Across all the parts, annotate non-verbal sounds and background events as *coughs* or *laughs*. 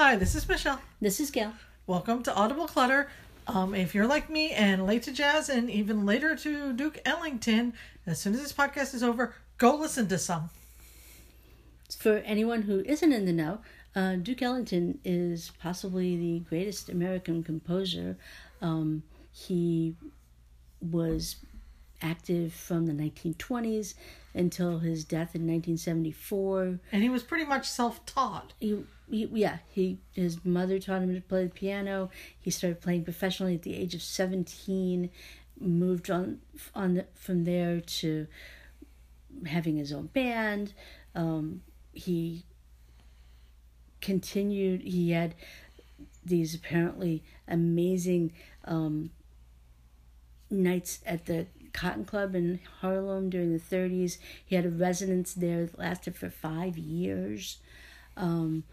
Hi, this is Michelle. This is Gail. Welcome to Audible Clutter. Um, if you're like me and late to jazz and even later to Duke Ellington, as soon as this podcast is over, go listen to some. For anyone who isn't in the know, uh, Duke Ellington is possibly the greatest American composer. Um, he was active from the 1920s until his death in 1974. And he was pretty much self taught. He, he, yeah, he his mother taught him to play the piano. He started playing professionally at the age of 17. Moved on on the, from there to having his own band. Um, he continued. He had these apparently amazing um, nights at the Cotton Club in Harlem during the 30s. He had a residence there that lasted for five years. Um,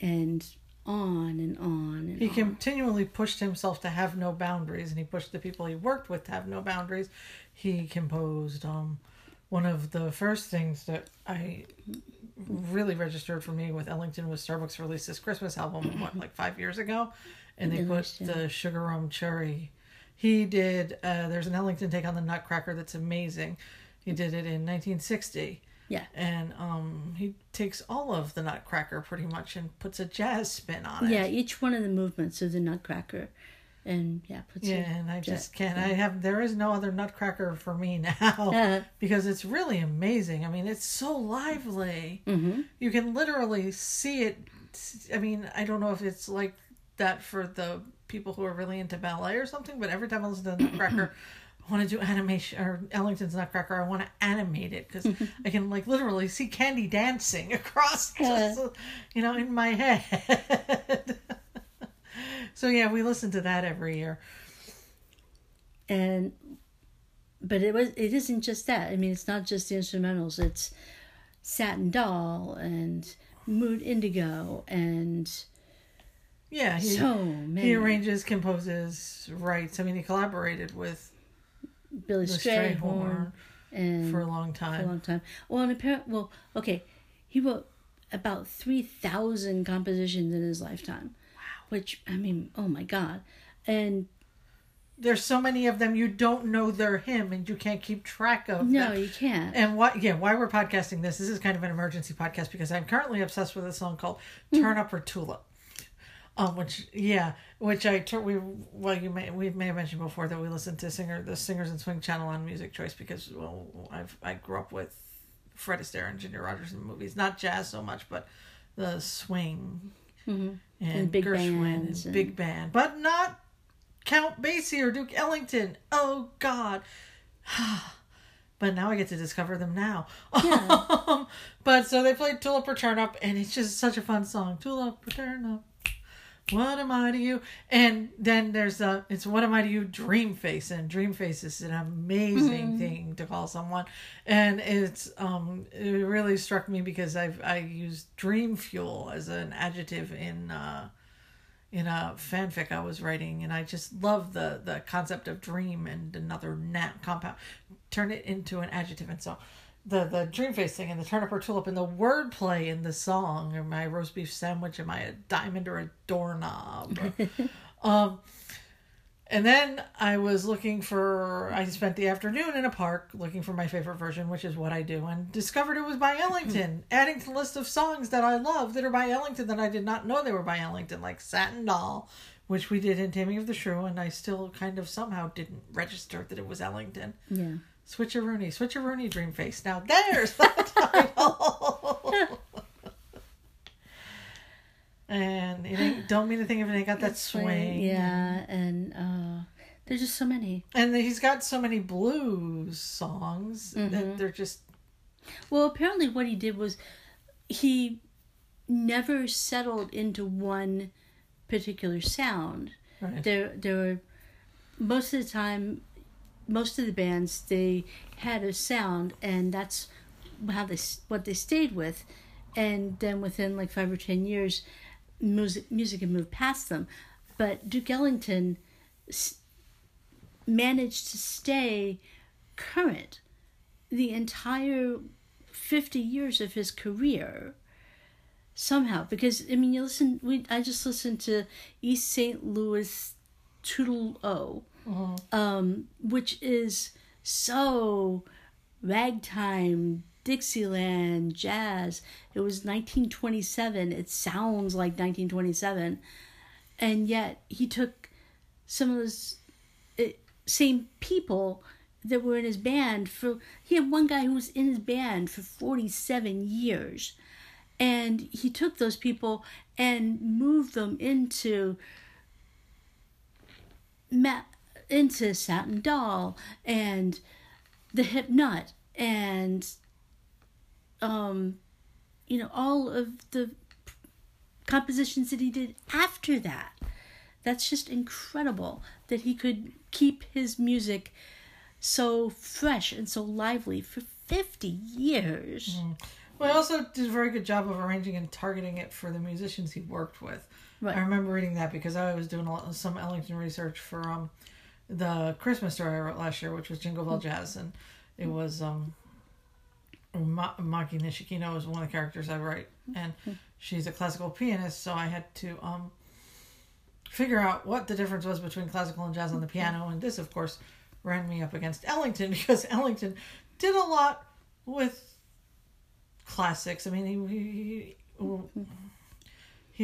and on and on and He on. continually pushed himself to have no boundaries, and he pushed the people he worked with to have no boundaries. He composed um, one of the first things that I really registered for me with Ellington was Starbucks released this Christmas album, what, like five years ago? And they put the Sugar Rum Cherry. He did, uh, there's an Ellington take on the Nutcracker that's amazing. He did it in 1960. Yeah. And um, he takes all of the Nutcracker pretty much and puts a jazz spin on it. Yeah, each one of the movements of the Nutcracker, and yeah, puts Yeah, and I just can't. I have. There is no other Nutcracker for me *laughs* now Uh, because it's really amazing. I mean, it's so lively. mm-hmm. You can literally see it. I mean, I don't know if it's like that for the people who are really into ballet or something, but every time I listen to the Nutcracker. *clears throat* I want to do animation or Ellington's Nutcracker. I want to animate it because *laughs* I can like literally see Candy dancing *laughs* across, *laughs* Yeah. you know, in my head. so yeah, we listen to that every year. and but it was it isn't just that. I mean, it's not just the instrumentals. It's Satin Doll and Mood Indigo and Yeah, he, so many. he arranges, composes, writes. I mean, he collaborated with Billy Strayhorn and for a long for a time. long time. Well, and apparent. Well, okay, he wrote about three thousand compositions in his lifetime. Wow. Which I mean, oh my god, and There's so many of them you don't know they're him, and you can't keep track of no, them. you can't. And why? Yeah, why we're podcasting this? This is kind of an emergency podcast because I'm currently obsessed with a song called hmm. "Turnip or Tulip." Um, which yeah, which I tur- we well you may we may have mentioned before that we listened to singer the singers and swing channel on Music Choice because well I've I grew up with Fred Astaire and Ginger Rogers in movies, not jazz so much, but the swing Mhm. and, And big Gershwin and and- big band, but not Count Basie or Duke Ellington. Oh God. *sighs* But now I get to discover them now. *laughs* but so they played Tulip or Turnip, and it's just such a fun song. Tulip or Turnip. What am I to you? And then there's a it's what am I to you? Dream face, and dream face is an amazing thing to call someone, and it's um it really struck me because I've I used dream fuel as an adjective in uh in a fanfic I was writing, and I just love the the concept of dream and another noun compound, turn it into an adjective, and so the the dream face thing and the turnip or tulip and the wordplay in the song. Am I a roast beef sandwich? Am I a diamond or a doorknob? *laughs* um, and then I was looking for. I spent the afternoon in a park looking for my favorite version, which is what I do, and discovered it was by Ellington. *laughs* adding to the list of songs that I love that are by Ellington that I did not know they were by Ellington, like Satin Doll, which we did in Taming of the Shrew, and I still kind of somehow didn't register that it was Ellington. Yeah. Switcheroony, Switcheroony Dream Face. Now there's the *laughs* title. and it ain't, don't mean a thing if it ain't got that swing. Yeah, and uh, there's just so many. And he's got so many blues songs Mm-hmm. that they're just Well, apparently, what he did was he never settled into one particular sound. right. There, there were most of the time, most of the bands they had a sound, and that's how they what they stayed with. And then within like five or ten years, music music had moved past them. But Duke Ellington s- managed to stay current the entire 50 years of his career somehow because I mean you listen we I just listened to East St. Louis Toodle-Oo, um, which is so ragtime Dixieland jazz. It was 1927. It sounds like 1927, and yet he took some of those uh, same people that were in his band for. He had one guy who was in his band for 47 years, and he took those people and moved them into ma- into Satin Doll and the Hypnut and um you know all of the compositions that he did after that that's just incredible that he could keep his music so fresh and so lively for 50 years Well, he also did a very good job of arranging and targeting it for the musicians he worked with. Right. I remember reading that because I was doing a lot, some Ellington research for um, the Christmas story I wrote last year, which was Jingle Bell Jazz, and it was um, Ma- Maki Nishikino was one of the characters I write, and she's a classical pianist, so I had to um, figure out what the difference was between classical and jazz on the piano, and this, of course, ran me up against Ellington *laughs* because Ellington did a lot with classics. I mean, he he, he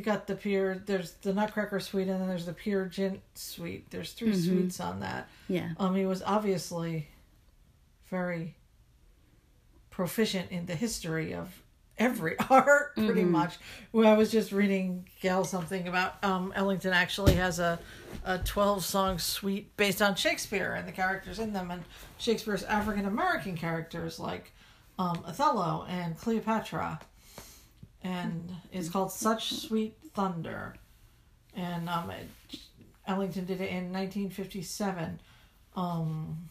got the pure There's the Nutcracker Suite, and then there's the Peer Gynt Suite. There's 3 suites on that. yeah Um, he was obviously very proficient in the history of every *laughs* art, pretty much. Well, I was just reading Gail something about um, Ellington actually has a a twelve song suite based on Shakespeare and the characters in them, and Shakespeare's African American characters like um, Othello and Cleopatra, and it's called Such Sweet Thunder, and um, it, Ellington did it in 1957. Um,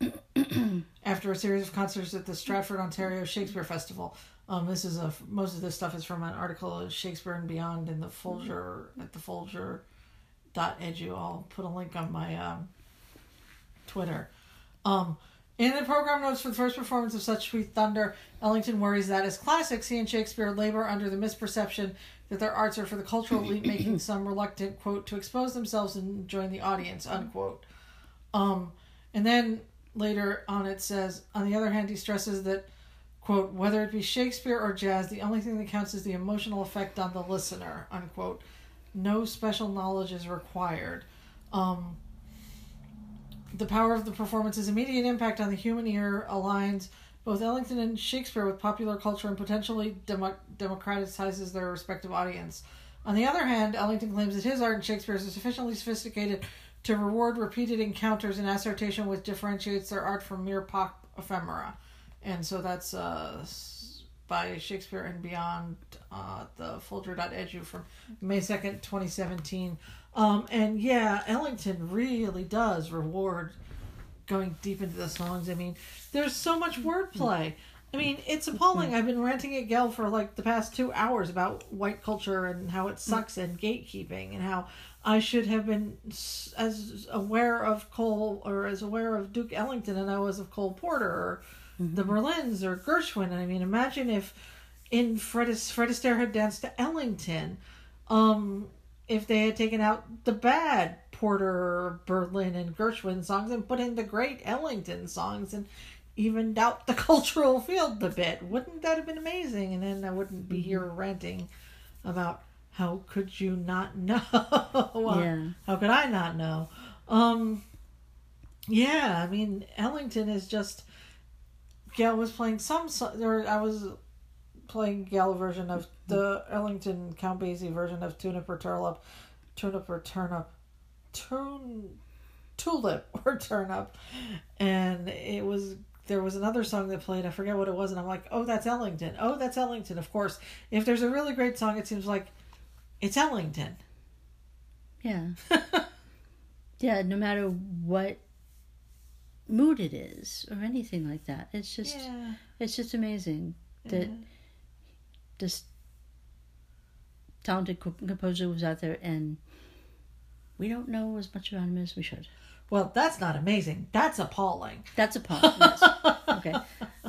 *coughs* after a series of concerts at the Stratford, Ontario Shakespeare Festival. Um, this is a most of this stuff is from an article of Shakespeare and Beyond in the Folger at the Folger dot edu. I'll put a link on my um, Twitter. Um, in the program notes for the first performance of Such Sweet Thunder, Ellington worries that as classics, he and Shakespeare labor under the misperception that their arts are for the cultural elite, making *clears throat* some reluctant, quote, to expose themselves and join the audience, unquote. Um, and then later on it says, on the other hand, he stresses that, quote, whether it be Shakespeare or jazz, the only thing that counts is the emotional effect on the listener, unquote. No special knowledge is required. Um, the power of the performance's immediate impact on the human ear aligns both Ellington and Shakespeare with popular culture and potentially demo- democratizes their respective audience. On the other hand, Ellington claims that his art and Shakespeare's is sufficiently sophisticated to reward repeated encounters and assertion which differentiates their art from mere pop ephemera. And so that's uh, by Shakespeare and Beyond, uh, the Folger.edu from May 2nd, 2017. Um, and yeah, Ellington really does reward going deep into the songs. I mean, there's so much wordplay. I mean, it's appalling. I've been ranting at Gail for like the past two hours about white culture and how it sucks and gatekeeping and how I should have been as aware of Cole or as aware of Duke Ellington and I was of Cole Porter or the Berlins or Gershwin. I mean, imagine if in Fred, Fred Astaire had danced to Ellington, um, if they had taken out the bad Porter, Berlin, and Gershwin songs and put in the great Ellington songs and evened out the *laughs* cultural field a bit. Wouldn't that have been amazing? And then I wouldn't be here ranting about how could you not *laughs* know? Well, Yeah. How could I not know? Um, yeah, I mean, Ellington is just. Gail was playing some. so- Or I was playing Gail version of the Ellington Count Basie version of Tuna per Turnip, Turnip Turn, Tulip *laughs* or Turnip, and it was there was another song that played. I forget what it was, and I'm like, oh, that's Ellington. Oh, that's Ellington. Of course, if there's a really great song, it seems like it's Ellington. Yeah. *laughs* yeah, no matter what mood it is or anything like that. It's just Yeah. it's just amazing that Yeah. This talented co- composer was out there and we don't know as much about him as we should. Well, that's not amazing. That's appalling. That's appalling. *laughs* yes. Okay.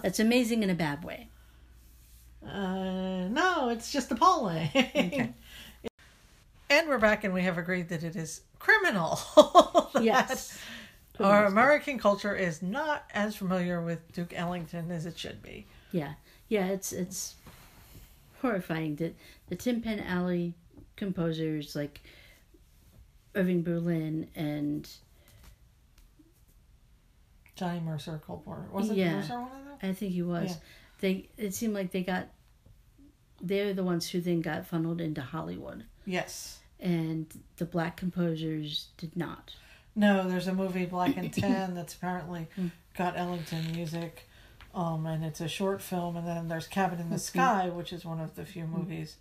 That's amazing in a bad way. Uh, no, it's just appalling. Okay. *laughs* And we're back, and we have agreed that it is criminal. *laughs* that Yes. Our American culture is not as familiar with Duke Ellington as it should be. Yeah, yeah, it's it's horrifying that the Tin Pan Alley composers like Irving Berlin and Johnny Mercer, Cole Porter. Wasn't Yeah. Mercer one of them? I think he was Yeah. they it seemed like they got they're the ones who then got funneled into Hollywood Yes. and the black composers did not. No, there's a movie Black and *coughs* Tan that's apparently Hmm. got Ellington music, um, and it's a short film. And then there's Cabin in the Mm-hmm. Sky, which is one of the few movies.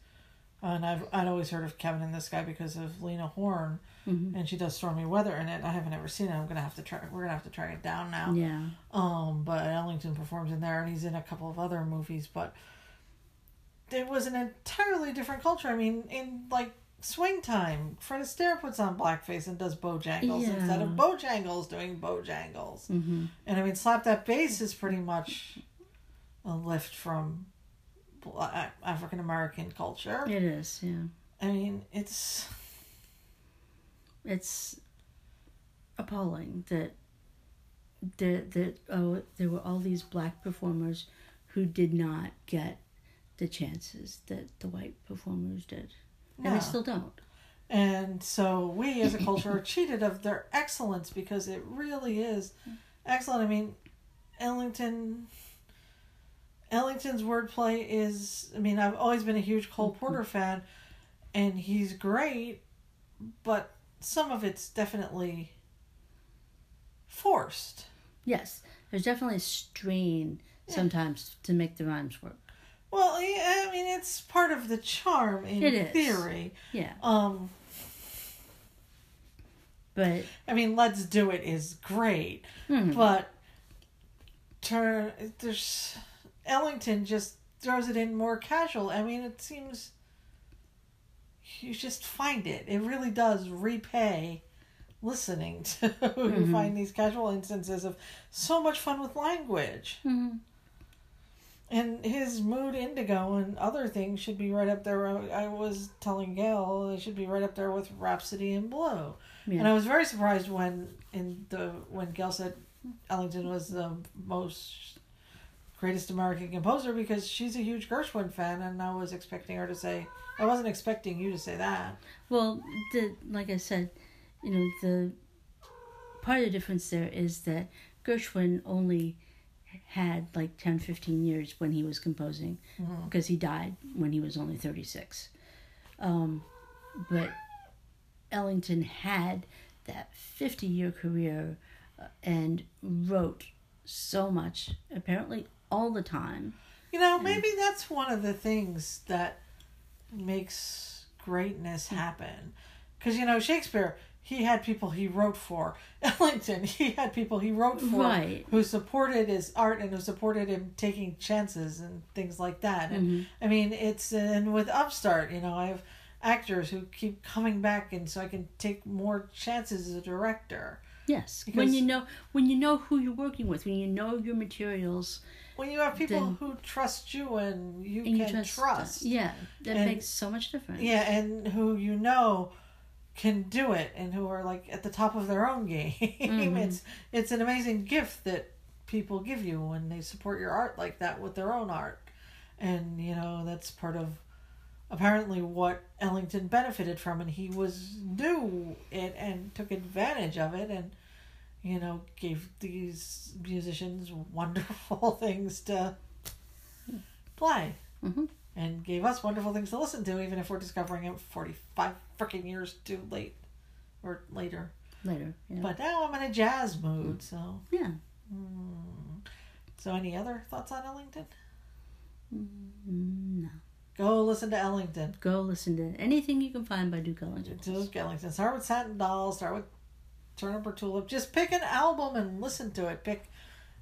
And I've I'd always heard of Cabin in the Sky because of Lena Horne, Mhm. and she does Stormy Weather in it. I haven't ever seen it. I'm gonna have to try. We're gonna have to track it down now. Yeah. Um, but Ellington performs in there, and he's in a couple of other movies. But it was an entirely different culture. I mean, in like Swing Time, Fred Astaire puts on blackface and does Bojangles Yeah. instead of Bojangles doing Bojangles. hmm And I mean, Slap That Bass is pretty much a lift from African American culture. It is, yeah. I mean, it's It's appalling that that that oh there were all these black performers who did not get the chances that the white performers did. And Yeah. they still don't. And so we as a culture are cheated of their excellence because it really is excellent. I mean, Ellington Ellington's wordplay is I mean, I've always been a huge Cole mm-hmm. Porter fan and he's great, but some of it's definitely forced. Yes, there's definitely a strain sometimes to make the rhymes work. Well, yeah, I mean, it's part of the charm in It is. theory. Yeah, Um, but I mean, Let's Do It is great. hmm, but turn there's Ellington just throws it in more casual. I mean, it seems you just find it. It really does repay listening *laughs* to you Mhm. find these casual instances of so much fun with language. mhm. And his mood indigo and other things should be right up there. I was telling Gail they should be right up there with Rhapsody in Blue. Yeah. And I was very surprised when in the when Gail said Ellington was the most greatest American composer because she's a huge Gershwin fan, and I was expecting her to say I wasn't expecting you to say that. Well, the like I said, you know, the part of the difference there is that Gershwin only had like 10, 15 years when he was composing Mhm. because he died when he was only 36. Um, but Ellington had that 50 year career uh, and wrote so much, apparently all the time. You know, maybe that's one of the things that makes greatness happen. Because, you know, Shakespeare, he had people he wrote for. *laughs* Ellington, he had people he wrote for Right. who supported his art and who supported him taking chances and things like that. And Mhm. I mean, it's, and with Upstart, you know, I have actors who keep coming back and so I can take more chances as a director. Yes, Because- when you know when you know who you're working with, when you know your materials, When you have people Then- who trust you and you and you trust, trust. yeah, that And- makes so much difference. Yeah, and who you know can do it and who are like at the top of their own *laughs* game. Mhm. It's it's an amazing gift that people give you when they support your art like that with their own art. And you know, that's part of apparently what Ellington benefited from and he was knew it and took advantage of it and you know, gave these musicians *laughs* wonderful *laughs* things to play Mhm. And gave us wonderful things to listen to, even if we're discovering it 45 freaking years too late or later. Later, yeah. But now I'm in a jazz mood, so. yeah. hmm. So, any other thoughts on Ellington? Mm, No. Go listen to Ellington. Go listen to anything you can find by Duke Ellington. Duke Ellington. Start with Satin Doll, start with Turnip or Tulip. Just pick an album and listen to it. Pick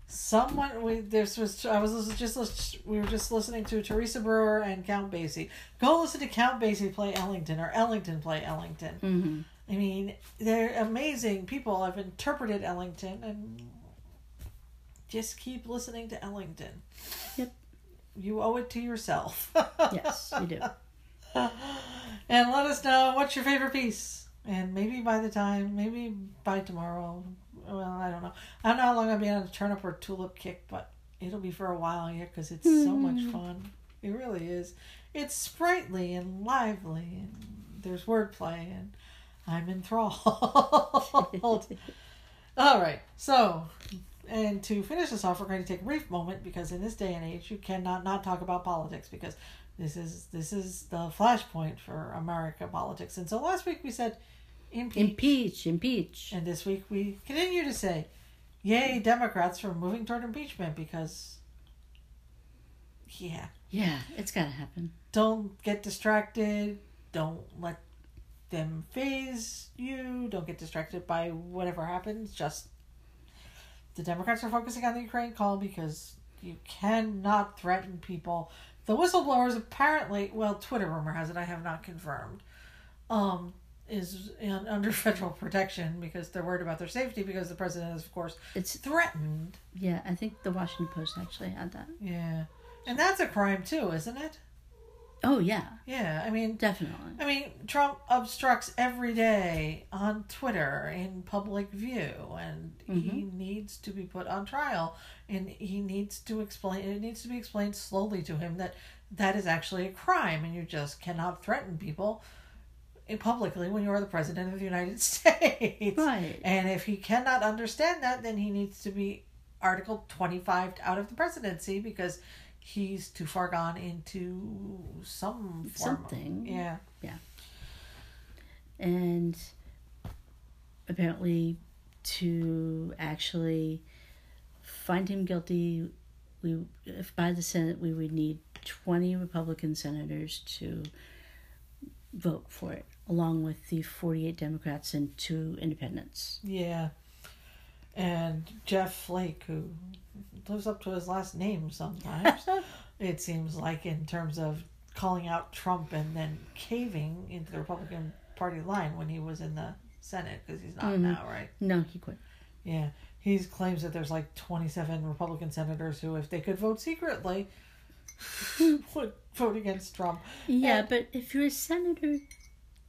someone. We this was I was just we were just listening to Teresa Brewer and Count Basie. Go listen to Count Basie play Ellington or Ellington play Ellington. hmm I mean, they're amazing people. I've interpreted Ellington and just keep listening to Ellington. Yep. you owe it to yourself. *laughs* Yes, you do. *laughs* and let us know what's your favorite piece. And maybe by the time, maybe by tomorrow, well, I don't know. I don't know how long I'll be on a turnip or tulip kick, but it'll be for a while yet because it's so much hmm. fun. It really is. It's sprightly and lively, and there's wordplay, and I'm enthralled. *laughs* All right, so and to finish this off, we're going to take a brief moment because in this day and age, you cannot not talk about politics because this is this is the flashpoint for America politics. And so last week we said impeach, Impeach, impeach. and this week we continue to say, "Yay, Democrats for moving toward impeachment!" Because yeah, Yeah, it's got to happen. don't get distracted. Don't let them phase you. Don't get distracted by whatever happens. Just the Democrats are focusing on the Ukraine call because you cannot threaten people. The whistleblowers apparently, well, Twitter rumor has it. I have not confirmed. Um, is in, under *laughs* federal protection because they're worried about their safety because the president is, of course, It's threatened. yeah. I think the Washington Post actually had that. Yeah, and that's a crime too, isn't it? Oh yeah, Yeah, I mean, definitely. I mean, Trump obstructs every day on Twitter in public view, and he mm-hmm. needs to be put on trial, and he needs to explain. It needs to be explained slowly to him that that is actually a crime, and you just cannot threaten people publicly when you are the president of the United *laughs* States. Right. And if he cannot understand that, then he needs to be Article twenty five out of the presidency because he's too far gone into some form of- Something. yeah. Yeah. And apparently to actually find him guilty we if by the senate we would need 20 republican senators to vote for it along with the 48 democrats and two independents Yeah. And Jeff Flake, who lives up to his last name sometimes, *laughs* it seems like, in terms of calling out Trump and then caving into the Republican Party line when he was in the Senate, because he's not mm-hmm. now, right? no he quit Yeah. He claims that there's like 27 Republican senators who, if they could vote secretly, *laughs* would vote against Trump. yeah And- but if you're a senator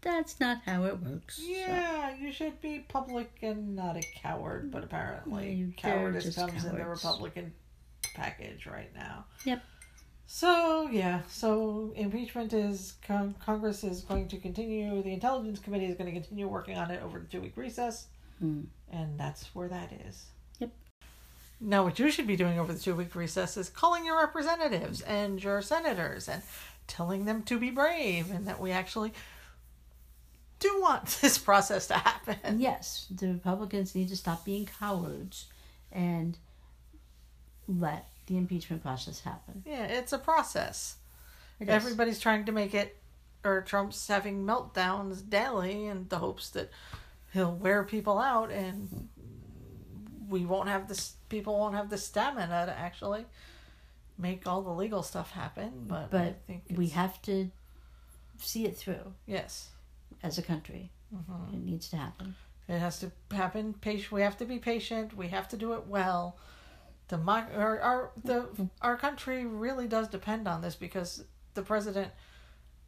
that's not how it works So- Yeah, you should be public and not a coward, but apparently You- cowardice comes in the. Republican package right now. Yep. So, yeah, so impeachment is, con- Congress is going to continue, the Intelligence Committee is going to continue working on it over the two week recess, Hmm. and that's where that is. Yep. Now, what you should be doing over the two week recess is calling your representatives and your senators and telling them to be brave and that we actually do want *laughs* this process to happen. Yes, the Republicans need to stop being cowards and let the impeachment process happen. Yeah, it's a process. It is. Everybody's trying to make it, or Trump's having meltdowns daily in the hopes that he'll wear people out and we won't have this, people won't have the stamina to actually make all the legal stuff happen. But, I but think we have to see it through yes, as a country. Mm-hmm. It needs to happen. it has to happen. Patient. We have to be patient. We have to do it well. The our, our the our country really does depend on this because the president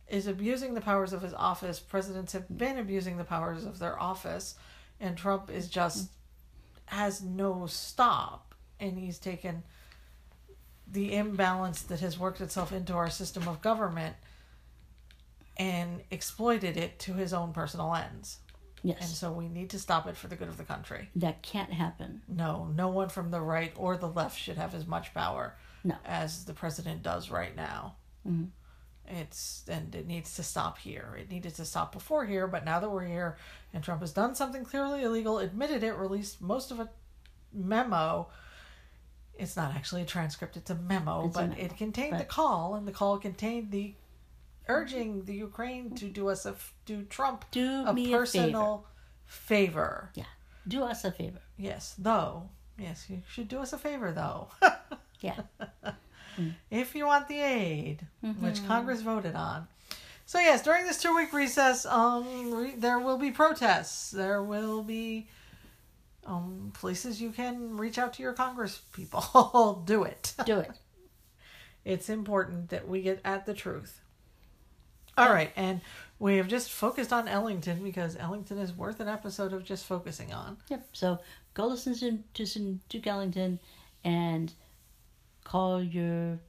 is abusing the powers of his office. Presidents have been abusing the powers of their office, and Trump is just has no stop, and he's taken the imbalance that has worked itself into our system of government and exploited it to his own personal ends. Yes. And so we need to stop it for the good of the country. that can't happen. No, no one from the right or the left should have as much power No. as the president does right now. Mhm. It's and it needs to stop here. It needed to stop before here, but now that we're here and Trump has done something clearly illegal, admitted it, released most of a memo. It's not actually a transcript; it's a memo, It's a but memo, it contained the call, and the call contained the urging the Ukraine to do us a do Trump Do a me a favor. personal favor. Yeah. Do us a favor. Yes, though. Yes, you should do us a favor, though. *laughs* Yeah. if you want the aid, Mm-hmm. which Congress voted on. So yes, during this two-week recess, um, re- there will be protests. There will be um places you can reach out to your Congress people. *laughs* do it. Do it. *laughs* it's important that we get at the truth. All right, and we have just focused on Ellington because Ellington is worth an episode of just focusing on. Yep. So go listen to, to some Duke Ellington and call your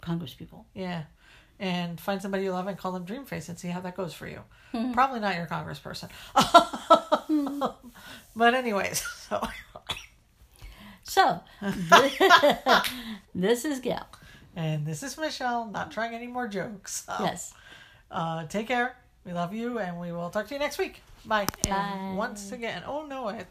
Congress people. Yeah. And find somebody you love and call them Dreamface and see how that goes for you. Mm-hmm. Probably not your congressperson. Mm-hmm. *laughs* but, anyways, so So *laughs* *laughs* this is Gail. and this is Michelle, not trying any more jokes. So, Yes. Uh, take care. We love you, and we will talk to you next week. Bye. And Bye. once again, oh no, I